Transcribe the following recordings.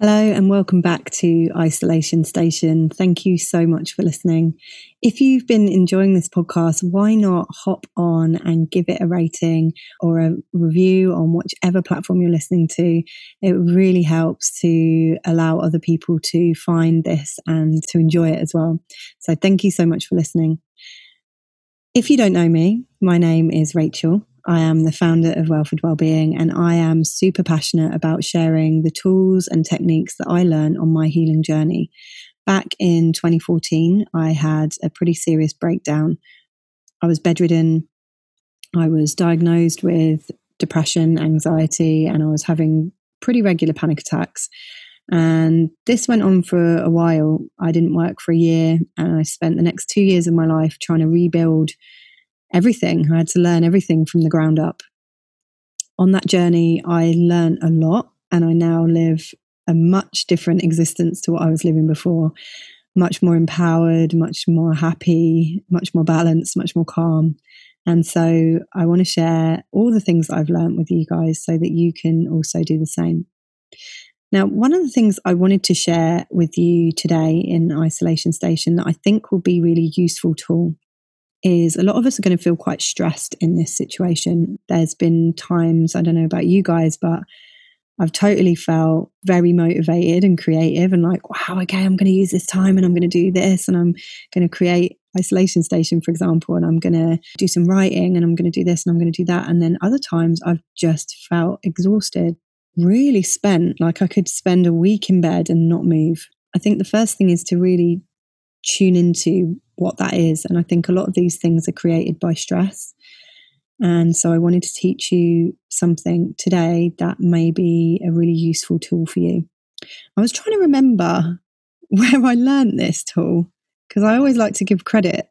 Hello and welcome back to Isolation Station. Thank you so much for listening. If you've been enjoying this podcast, why not hop on and give it a rating or a review on whichever platform you're listening to? It really helps to allow other people to find this and to enjoy it as well. So thank you so much for listening. If you don't know me, my name is Rachel. I am the founder of Welford Wellbeing, and I am super passionate about sharing the tools and techniques that I learned on my healing journey. Back in 2014, I had a pretty serious breakdown. I was bedridden. I was diagnosed with depression, anxiety, and I was having pretty regular panic attacks. And this went on for a while. I didn't work for a year, and I spent the next two years of my life trying to rebuild everything. I had to learn everything from the ground up. On that journey, I learned a lot and I now live a much different existence to what I was living before. Much more empowered, much more happy, much more balanced, much more calm. And so I want to share all the things that I've learned with you guys so that you can also do the same. Now, one of the things I wanted to share with you today in Isolation Station that I think will be really useful tool is a lot of us are going to feel quite stressed in this situation. There's been times, I don't know about you guys, but I've totally felt very motivated and creative and like, wow, okay, I'm going to use this time and I'm going to do this and I'm going to create isolation station, for example, and I'm going to do some writing and I'm going to do this and I'm going to do that. And then other times I've just felt exhausted, really spent, like I could spend a week in bed and not move. I think the first thing is to really tune into what that is. And I think a lot of these things are created by stress. And so I wanted to teach you something today that may be a really useful tool for you. I was trying to remember where I learned this tool because I always like to give credit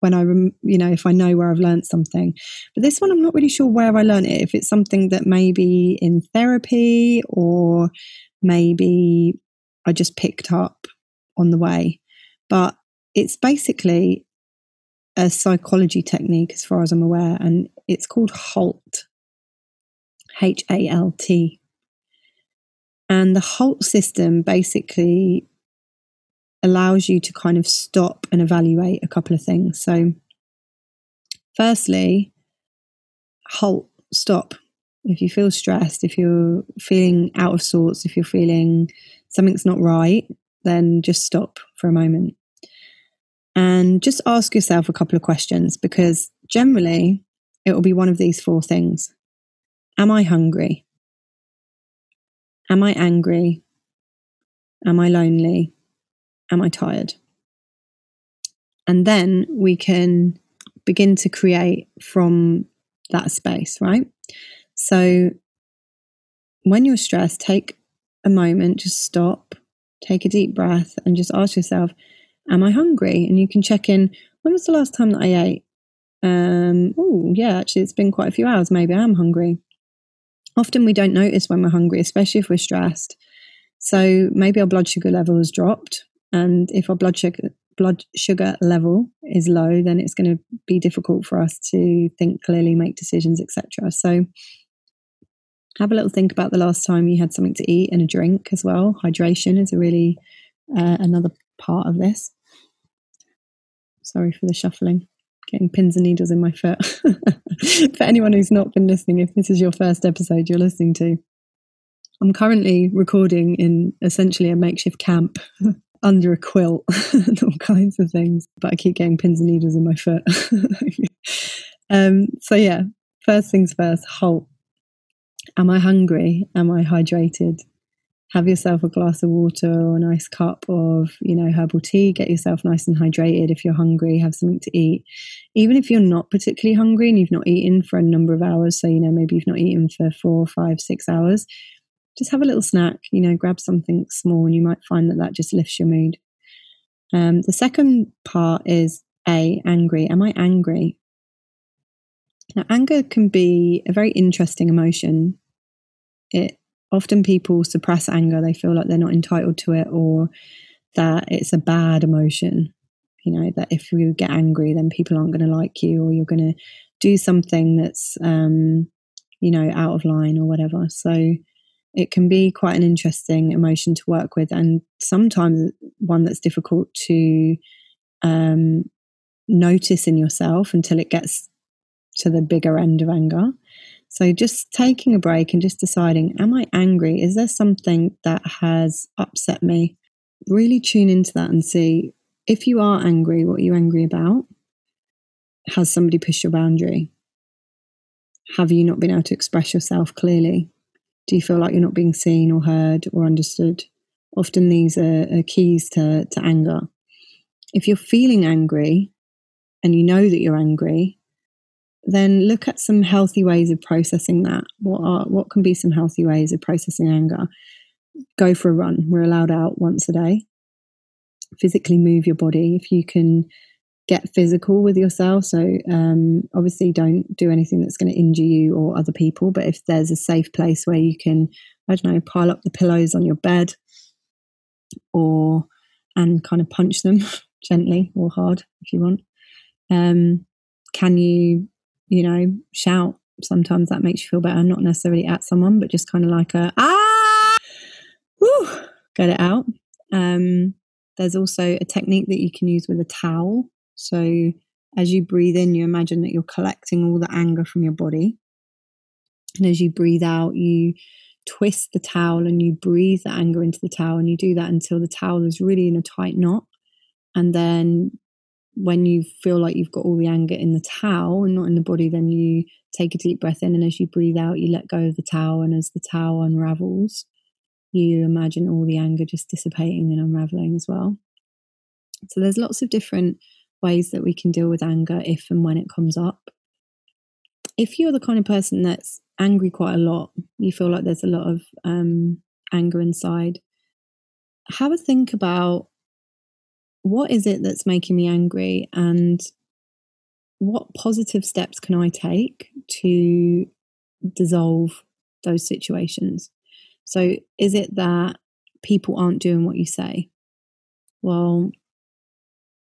when I, rem- you know, if I know where I've learned something. But this one, I'm not really sure where I learned it. If it's something that maybe in therapy or maybe I just picked up on the way. But it's basically a psychology technique, as far as I'm aware, and it's called HALT. H A L T. And the HALT system basically allows you to kind of stop and evaluate a couple of things. So, firstly, halt, stop. If you feel stressed, if you're feeling out of sorts, if you're feeling something's not right, then just stop for a moment and just ask yourself a couple of questions because generally it will be one of these four things Am I hungry? Am I angry? Am I lonely? Am I tired? And then we can begin to create from that space, right? So when you're stressed, take a moment, just stop, take a deep breath, and just ask yourself, Am I hungry? And you can check in. When was the last time that I ate? Um, oh, yeah, actually, it's been quite a few hours. Maybe I am hungry. Often we don't notice when we're hungry, especially if we're stressed. So maybe our blood sugar level has dropped. And if our blood sugar, blood sugar level is low, then it's going to be difficult for us to think clearly, make decisions, etc. So have a little think about the last time you had something to eat and a drink as well. Hydration is a really uh, another part of this. Sorry for the shuffling, getting pins and needles in my foot. for anyone who's not been listening, if this is your first episode you're listening to, I'm currently recording in essentially a makeshift camp under a quilt and all kinds of things, but I keep getting pins and needles in my foot. um, so, yeah, first things first, halt. Am I hungry? Am I hydrated? have yourself a glass of water or a nice cup of you know herbal tea. Get yourself nice and hydrated. If you're hungry have something to eat. Even if you're not particularly hungry and you've not eaten for a number of hours so you know maybe you've not eaten for four five six hours just have a little snack you know grab something small and you might find that that just lifts your mood. Um, the second part is a angry. Am i angry? Now anger can be a very interesting emotion it often people suppress anger. They feel like they're not entitled to it or that it's a bad emotion. You know, that if you get angry, then people aren't going to like you or you're going to do something that's, um, you know, out of line or whatever. So It can be quite an interesting emotion to work with, and sometimes one that's difficult to um, notice in yourself until it gets to the bigger end of anger. So, just taking a break and just deciding, am I angry? Is there something that has upset me? Really tune into that and see if you are angry, what are you angry about? Has somebody pushed your boundary? Have you not been able to express yourself clearly? Do you feel like you're not being seen or heard or understood? Often these are, are keys to, to anger. If you're feeling angry and you know that you're angry, then look at some healthy ways of processing that. What are what can be some healthy ways of processing anger? Go for a run. We're allowed out once a day. Physically move your body. If you can get physical with yourself. So, um, obviously, don't do anything that's going to injure you or other people. But if there's a safe place where you can, I don't know, pile up the pillows on your bed or and kind of punch them gently or hard if you want. Um, can you, you know, shout? Sometimes that makes you feel better, not necessarily at someone, but just kind of like a ah, whoo, get it out. Um, there's also a technique that you can use with a towel so as you breathe in, you imagine that you're collecting all the anger from your body. And as you breathe out, you twist the towel and you breathe the anger into the towel. And you do that until the towel is really in a tight knot. And then when you feel like you've got all the anger in the towel and not in the body, then you take a deep breath in. And as you breathe out, you let go of the towel. And as the towel unravels, you imagine all the anger just dissipating and unraveling as well. So there's lots of different ways that we can deal with anger if and when it comes up. If you're the kind of person that's angry quite a lot, you feel like there's a lot of um, anger inside, have a think about what is it that's making me angry and what positive steps can I take to dissolve those situations? So, is it that people aren't doing what you say? Well,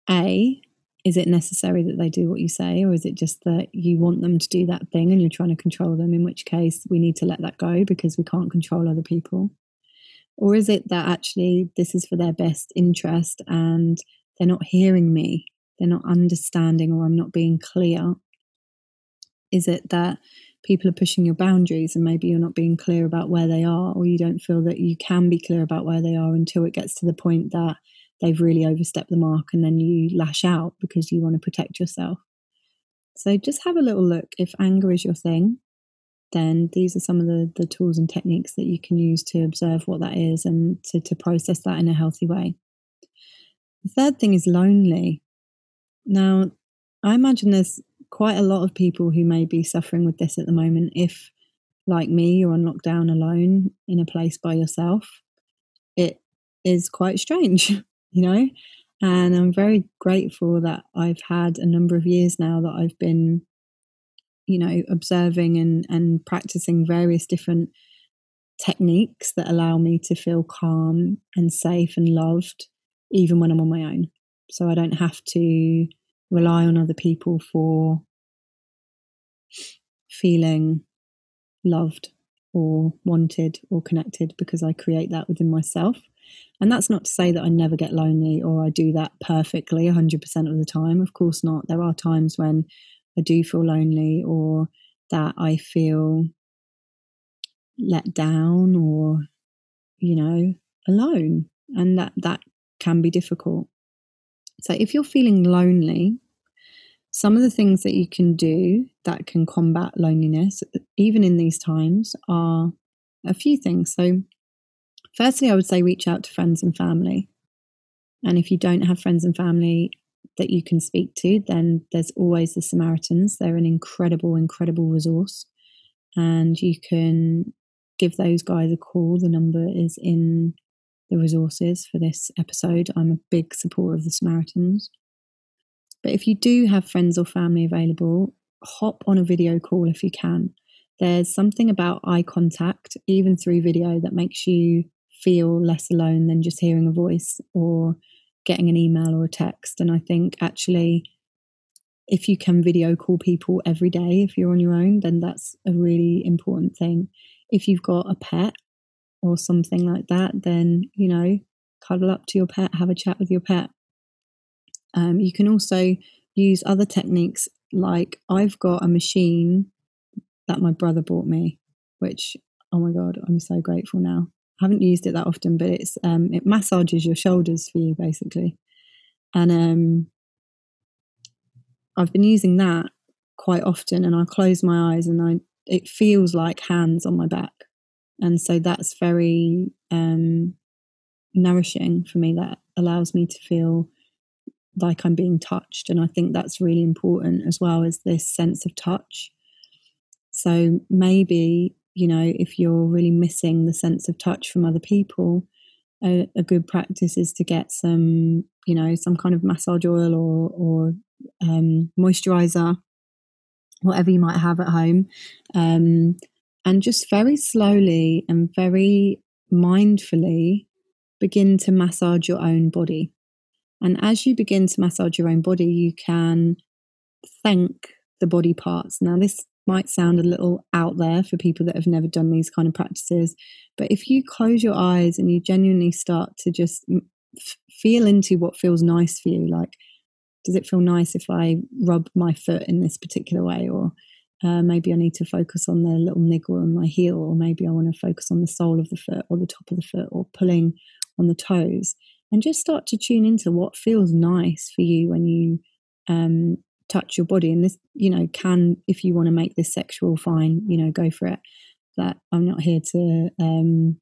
A, is it necessary that they do what you say or is it just that you want them to do that thing and you're trying to control them in which case we need to let that go because we can't control other people or is it that actually this is for their best interest and they're not hearing me they're not understanding or i'm not being clear is it that people are pushing your boundaries and maybe you're not being clear about where they are or you don't feel that you can be clear about where they are until it gets to the point that they've really overstepped the mark and then you lash out because you want to protect yourself. So just have a little look. If anger is your thing, then these are some of the, the tools and techniques that you can use to observe what that is and to, to process that in a healthy way. The third thing is lonely. Now, I imagine there's quite a lot of people who may be suffering with this at the moment. If, like me, you're on lockdown alone in a place by yourself, it is quite strange you know? And I'm very grateful that I've had a number of years now that I've been, you know, observing and, and practicing various different techniques that allow me to feel calm and safe and loved, even when I'm on my own. So I don't have to rely on other people for feeling loved or wanted or connected because I create that within myself. And that's not to say that I never get lonely or I do that perfectly 100% of the time. Of course not. There are times when I do feel lonely or that I feel let down or, you know, alone. And that, that can be difficult. So if you're feeling lonely, some of the things that you can do that can combat loneliness, even in these times, are a few things. So, Firstly, I would say reach out to friends and family. And if you don't have friends and family that you can speak to, then there's always the Samaritans. They're an incredible, incredible resource. And you can give those guys a call. The number is in the resources for this episode. I'm a big supporter of the Samaritans. But if you do have friends or family available, hop on a video call if you can. There's something about eye contact, even through video, that makes you feel less alone than just hearing a voice or getting an email or a text. And I think actually, if you can video call people every day, if you're on your own, then that's a really important thing. If you've got a pet, or something like that, then, you know, cuddle up to your pet, have a chat with your pet. Um, you can also use other techniques like I've got a machine that my brother bought me, which, oh my God, I'm so grateful now. I haven't used it that often, but it's um, it massages your shoulders for you basically. And um, I've been using that quite often and I close my eyes and I it feels like hands on my back. And so that's very um, nourishing for me. That allows me to feel like I'm being touched. And I think that's really important as well as this sense of touch. So maybe, you know, if you're really missing the sense of touch from other people, a, a good practice is to get some, you know, some kind of massage oil or, or um, moisturizer, whatever you might have at home. Um, and just very slowly and very mindfully begin to massage your own body. And as you begin to massage your own body, you can thank the body parts. Now, this might sound a little out there for people that have never done these kind of practices, but if you close your eyes and you genuinely start to just feel into what feels nice for you, like, does it feel nice if I rub my foot in this particular way? Or uh, maybe I need to focus on the little niggle on my heel, or maybe I want to focus on the sole of the foot or the top of the foot, or pulling on the toes and just start to tune into what feels nice for you when you um, touch your body. And this, you know, can, if you want to make this sexual, fine, you know, go for it. That I'm not here to um,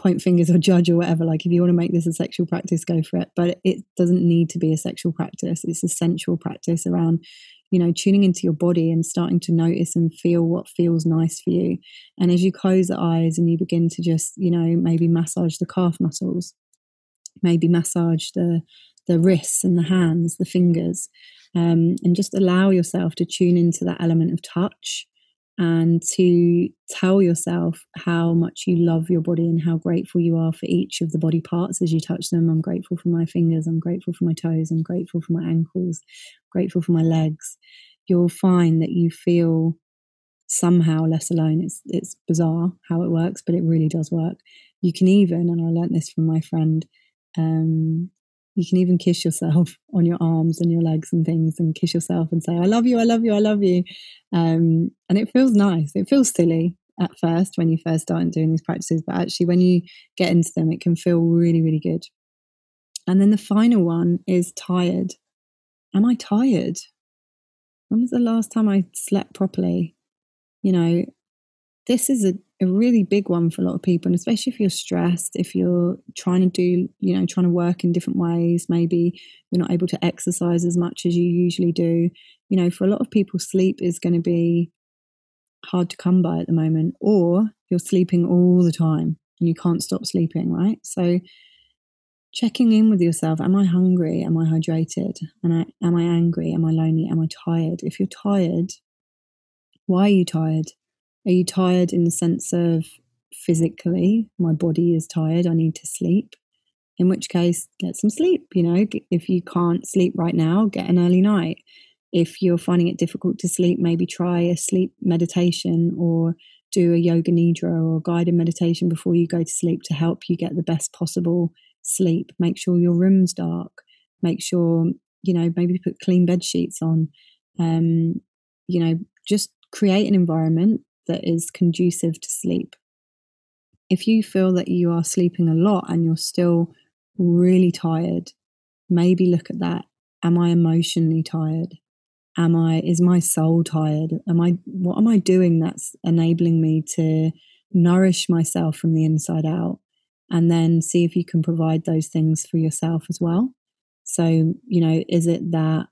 point fingers or judge or whatever. Like, if you want to make this a sexual practice, go for it. But it doesn't need to be a sexual practice. It's a sensual practice around, you know, tuning into your body and starting to notice and feel what feels nice for you. And as you close the eyes and you begin to just, you know, maybe massage the calf muscles maybe massage the the wrists and the hands, the fingers, um, and just allow yourself to tune into that element of touch and to tell yourself how much you love your body and how grateful you are for each of the body parts as you touch them. I'm grateful for my fingers, I'm grateful for my toes, I'm grateful for my ankles, grateful for my legs. You'll find that you feel somehow less alone. It's it's bizarre how it works, but it really does work. You can even, and I learned this from my friend um, you can even kiss yourself on your arms and your legs and things and kiss yourself and say, I love you, I love you, I love you. Um, and it feels nice. It feels silly at first when you first start doing these practices, but actually, when you get into them, it can feel really, really good. And then the final one is tired. Am I tired? When was the last time I slept properly? You know, this is a a really big one for a lot of people, and especially if you're stressed, if you're trying to do, you know, trying to work in different ways, maybe you're not able to exercise as much as you usually do. You know, for a lot of people, sleep is going to be hard to come by at the moment, or you're sleeping all the time and you can't stop sleeping, right? So, checking in with yourself am I hungry? Am I hydrated? Am I, am I angry? Am I lonely? Am I tired? If you're tired, why are you tired? Are you tired in the sense of physically, my body is tired, I need to sleep? In which case, get some sleep. You know, if you can't sleep right now, get an early night. If you're finding it difficult to sleep, maybe try a sleep meditation or do a yoga nidra or guided meditation before you go to sleep to help you get the best possible sleep. Make sure your room's dark. Make sure, you know, maybe put clean bed sheets on. Um, you know, just create an environment that is conducive to sleep. If you feel that you are sleeping a lot and you're still really tired, maybe look at that. Am I emotionally tired? Am I, is my soul tired? Am I, what am I doing that's enabling me to nourish myself from the inside out? And then see if you can provide those things for yourself as well. So, you know, is it that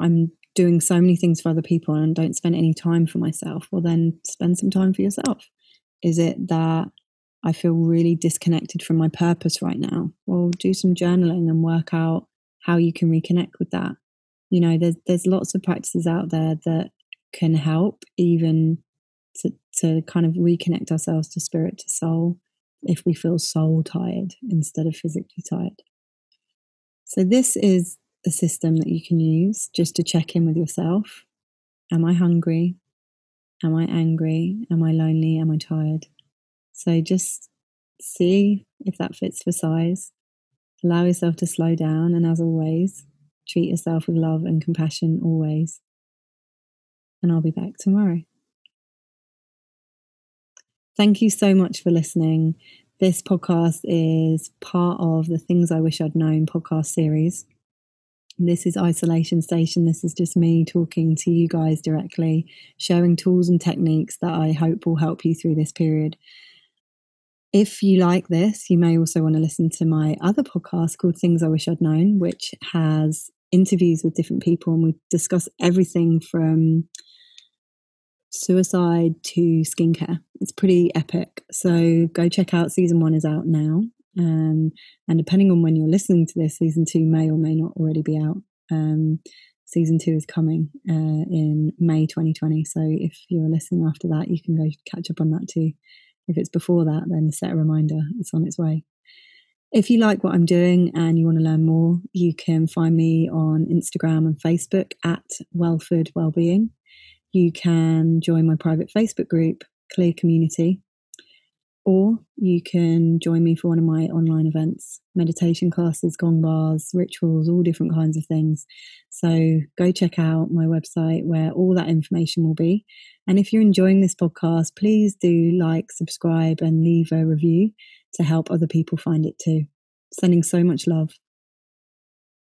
I'm doing so many things for other people and don't spend any time for myself, well, then spend some time for yourself. Is it that I feel really disconnected from my purpose right now? Well, do some journaling and work out how you can reconnect with that. You know, there's there's lots of practices out there that can help even to to kind of reconnect ourselves to spirit to soul if we feel soul tired instead of physically tired. So this is a system that you can use just to check in with yourself. Am I hungry? Am I angry? Am I lonely? Am I tired? So just see if that fits for size. Allow yourself to slow down, and as always, treat yourself with love and compassion always. And I'll be back tomorrow. Thank you so much for listening. This podcast is part of the Things I Wish I'd Known podcast series. This is Isolation Station. This is just me talking to you guys directly, sharing tools and techniques that I hope will help you through this period. If you like this, you may also want to listen to my other podcast called Things I Wish I'd Known, which has interviews with different people and we discuss everything from suicide to skincare. It's pretty epic. So go check out season one is out now. Um, and depending on when you're listening to this, season two may or may not already be out. Um, season two is coming uh, in May 2020. So if you're listening after that, you can go catch up on that too. If it's before that, then set a reminder, it's on its way. If you like what I'm doing and you want to learn more, you can find me on Instagram and Facebook at Welford Wellbeing. You can join my private Facebook group, Clear Community, or you can join me for one of my online events meditation classes, gong baths, rituals, all different kinds of things. So go check out my website where all that information will be. And if you're enjoying this podcast, please do like, subscribe, and leave a review to help other people find it too. Sending so much love.